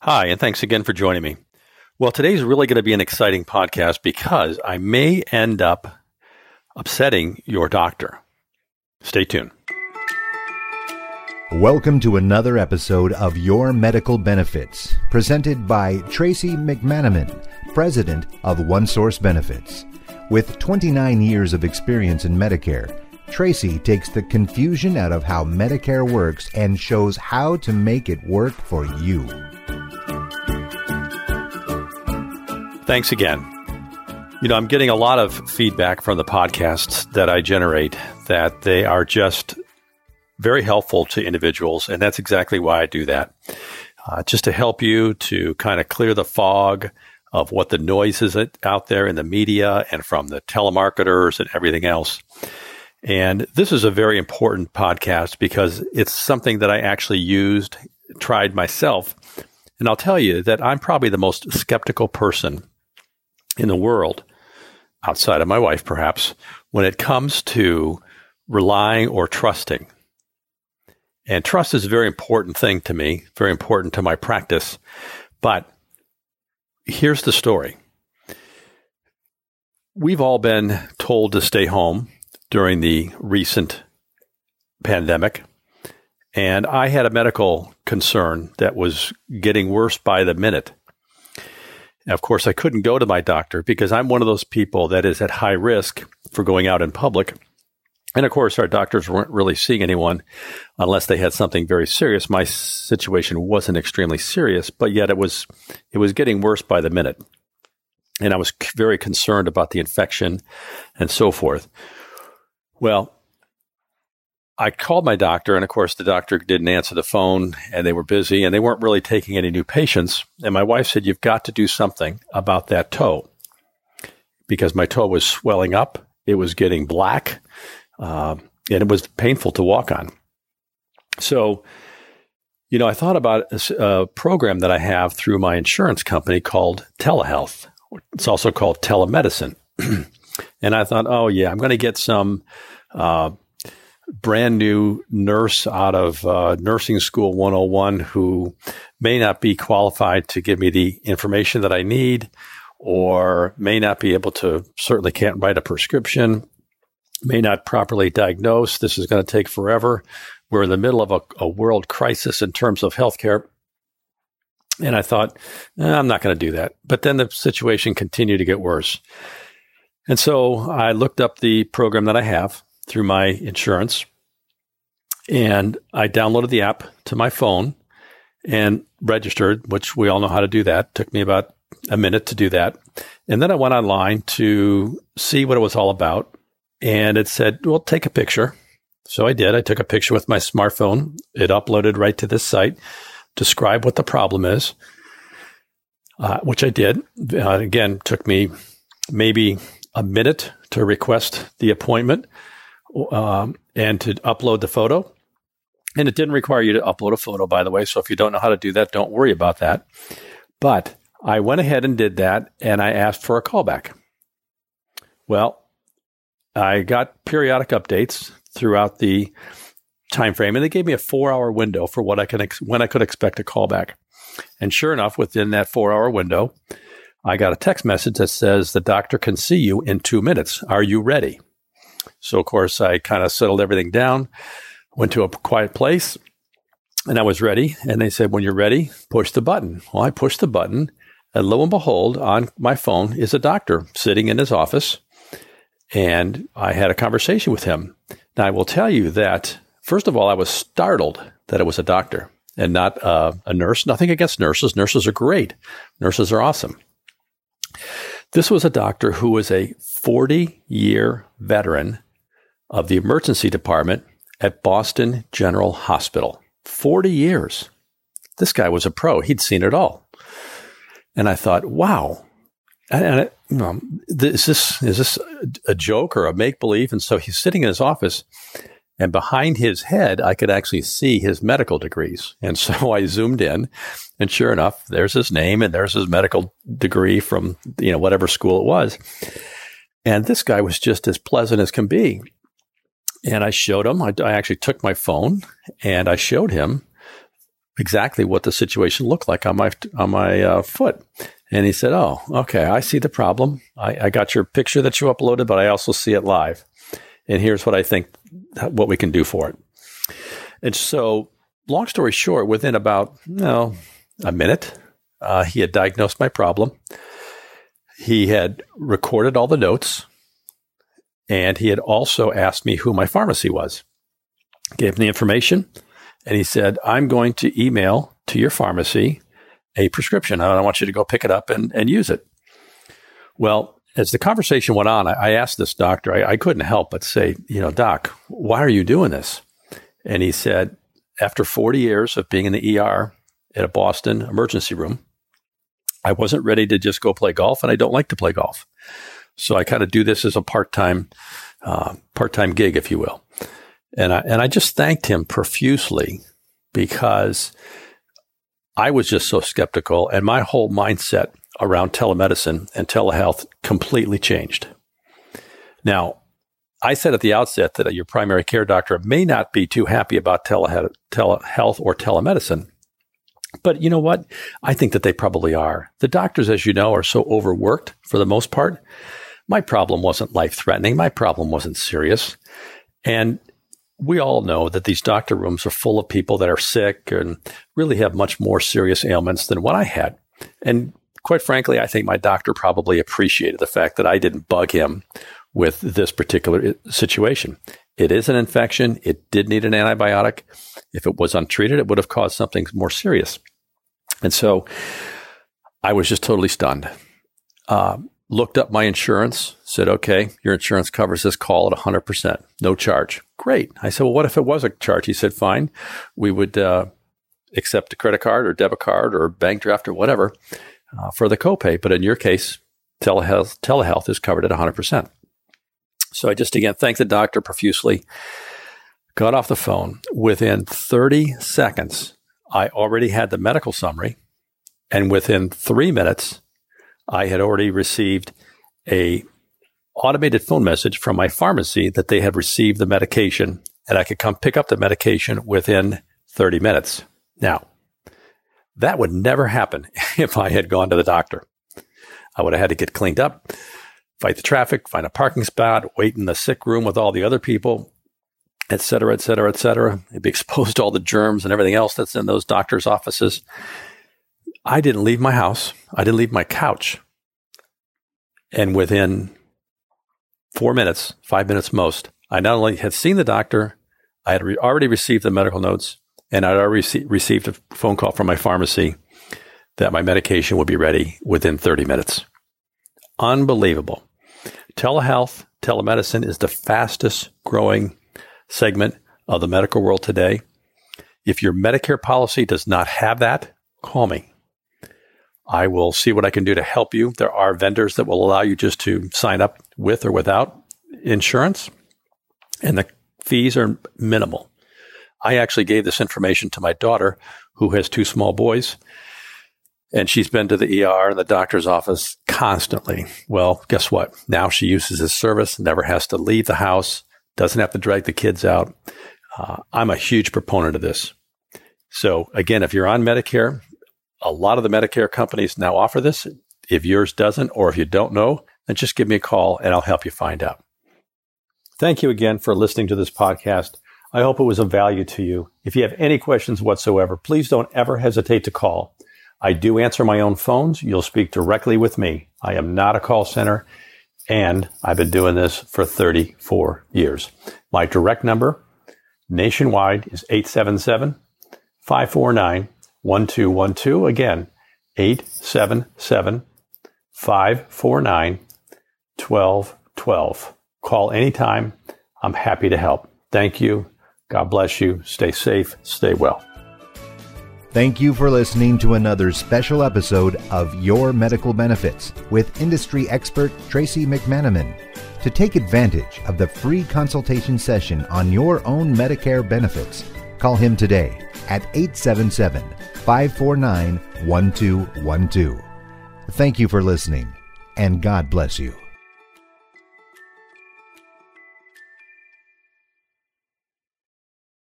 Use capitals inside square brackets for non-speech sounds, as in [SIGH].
Hi, and thanks again for joining me. Well, today's really going to be an exciting podcast because I may end up upsetting your doctor. Stay tuned. Welcome to another episode of Your Medical Benefits, presented by Tracy McManaman, President of OneSource Benefits. With 29 years of experience in Medicare, Tracy takes the confusion out of how Medicare works and shows how to make it work for you. Thanks again. You know, I'm getting a lot of feedback from the podcasts that I generate that they are just very helpful to individuals. And that's exactly why I do that. Uh, just to help you to kind of clear the fog of what the noise is out there in the media and from the telemarketers and everything else. And this is a very important podcast because it's something that I actually used, tried myself. And I'll tell you that I'm probably the most skeptical person in the world, outside of my wife perhaps, when it comes to relying or trusting. And trust is a very important thing to me, very important to my practice. But here's the story. We've all been told to stay home during the recent pandemic. And I had a medical concern that was getting worse by the minute. Of course, I couldn't go to my doctor because I'm one of those people that is at high risk for going out in public. And of course, our doctors weren't really seeing anyone unless they had something very serious. My situation wasn't extremely serious, but yet it was it was getting worse by the minute. And I was very concerned about the infection and so forth. Well, I called my doctor, and of course, the doctor didn't answer the phone, and they were busy, and they weren't really taking any new patients. And my wife said, "You've got to do something about that toe," because my toe was swelling up, it was getting black, uh, and it was painful to walk on. So, you know, I thought about a, a program that I have through my insurance company called telehealth. It's also called telemedicine, [CLEARS THROAT] and I thought, oh yeah, I'm going to get some. Uh, brand new nurse out of uh, nursing school 101 who may not be qualified to give me the information that I need or may not be able to, certainly can't write a prescription, may not properly diagnose. This is going to take forever. We're in the middle of a, a world crisis in terms of healthcare. And I thought, eh, I'm not going to do that. But then the situation continued to get worse. And so I looked up the program that I have through my insurance. And I downloaded the app to my phone and registered, which we all know how to do that. Took me about a minute to do that. And then I went online to see what it was all about. And it said, well, take a picture. So I did. I took a picture with my smartphone. It uploaded right to this site, describe what the problem is, uh, which I did. Uh, again, took me maybe a minute to request the appointment um, and to upload the photo. And it didn't require you to upload a photo, by the way. So if you don't know how to do that, don't worry about that. But I went ahead and did that, and I asked for a callback. Well, I got periodic updates throughout the time frame, and they gave me a four-hour window for what I can ex- when I could expect a callback. And sure enough, within that four-hour window, I got a text message that says the doctor can see you in two minutes. Are you ready? So, of course, I kind of settled everything down, went to a quiet place, and I was ready. And they said, when you're ready, push the button. Well, I pushed the button, and lo and behold, on my phone is a doctor sitting in his office. And I had a conversation with him. Now, I will tell you that, first of all, I was startled that it was a doctor and not uh, a nurse. Nothing against nurses. Nurses are great, nurses are awesome. This was a doctor who was a 40 year veteran of the emergency department at Boston General Hospital. 40 years. This guy was a pro. He'd seen it all. And I thought, wow. And, you know, is this is this a joke or a make believe? And so he's sitting in his office, and behind his head, I could actually see his medical degrees. And so [LAUGHS] I zoomed in, and sure enough, there's his name and there's his medical degree from you know whatever school it was. And this guy was just as pleasant as can be. And I showed him, I, I actually took my phone and I showed him exactly what the situation looked like on my on my uh, foot. And he said, "Oh, okay, I see the problem. I, I got your picture that you uploaded, but I also see it live. And here's what I think what we can do for it." And so, long story short, within about no a minute, uh, he had diagnosed my problem. He had recorded all the notes, and he had also asked me who my pharmacy was. Gave him the information, and he said, "I'm going to email to your pharmacy." a prescription. I want you to go pick it up and, and use it. Well, as the conversation went on, I, I asked this doctor, I, I, couldn't help but say, you know, doc, why are you doing this? And he said, after 40 years of being in the ER at a Boston emergency room, I wasn't ready to just go play golf, and I don't like to play golf. So I kind of do this as a part time, uh, part time gig, if you will. And I and I just thanked him profusely because I was just so skeptical, and my whole mindset around telemedicine and telehealth completely changed. Now, I said at the outset that your primary care doctor may not be too happy about telehealth, or telemedicine. But you know what? I think that they probably are. The doctors, as you know, are so overworked for the most part. My problem wasn't life threatening. My problem wasn't serious. And we all know that these doctor rooms are full of people that are sick and really have much more serious ailments than what I had. And quite frankly, I think my doctor probably appreciated the fact that I didn't bug him with this particular situation. It is an infection. It did need an antibiotic. If it was untreated, it would have caused something more serious. And so I was just totally stunned. Uh, looked up my insurance, said, okay, your insurance covers this call at 100%, no charge. Great. I said, well, what if it was a charge? He said, fine. We would uh, accept a credit card or debit card or bank draft or whatever uh, for the copay. But in your case, telehealth, telehealth is covered at 100%. So I just again thank the doctor profusely, got off the phone. Within 30 seconds, I already had the medical summary. And within three minutes, I had already received a automated phone message from my pharmacy that they had received the medication and I could come pick up the medication within 30 minutes. Now, that would never happen [LAUGHS] if I had gone to the doctor. I would have had to get cleaned up, fight the traffic, find a parking spot, wait in the sick room with all the other people, et cetera, et cetera, et cetera. It'd be [LAUGHS] exposed to all the germs and everything else that's in those doctors' offices. I didn't leave my house. I didn't leave my couch. And within four minutes, five minutes most, I not only had seen the doctor, I had re- already received the medical notes, and I'd already rece- received a phone call from my pharmacy that my medication would be ready within 30 minutes. Unbelievable. Telehealth, telemedicine is the fastest growing segment of the medical world today. If your Medicare policy does not have that, call me. I will see what I can do to help you. There are vendors that will allow you just to sign up with or without insurance, and the fees are minimal. I actually gave this information to my daughter, who has two small boys, and she's been to the ER and the doctor's office constantly. Well, guess what? Now she uses this service, never has to leave the house, doesn't have to drag the kids out. Uh, I'm a huge proponent of this. So, again, if you're on Medicare, a lot of the Medicare companies now offer this. If yours doesn't, or if you don't know, then just give me a call and I'll help you find out. Thank you again for listening to this podcast. I hope it was of value to you. If you have any questions whatsoever, please don't ever hesitate to call. I do answer my own phones. You'll speak directly with me. I am not a call center and I've been doing this for 34 years. My direct number nationwide is 877 549 1212. Again, 877 549 1212. Call anytime. I'm happy to help. Thank you. God bless you. Stay safe. Stay well. Thank you for listening to another special episode of Your Medical Benefits with industry expert Tracy McManaman. To take advantage of the free consultation session on your own Medicare benefits, call him today at 877 549 1212. Thank you for listening, and God bless you.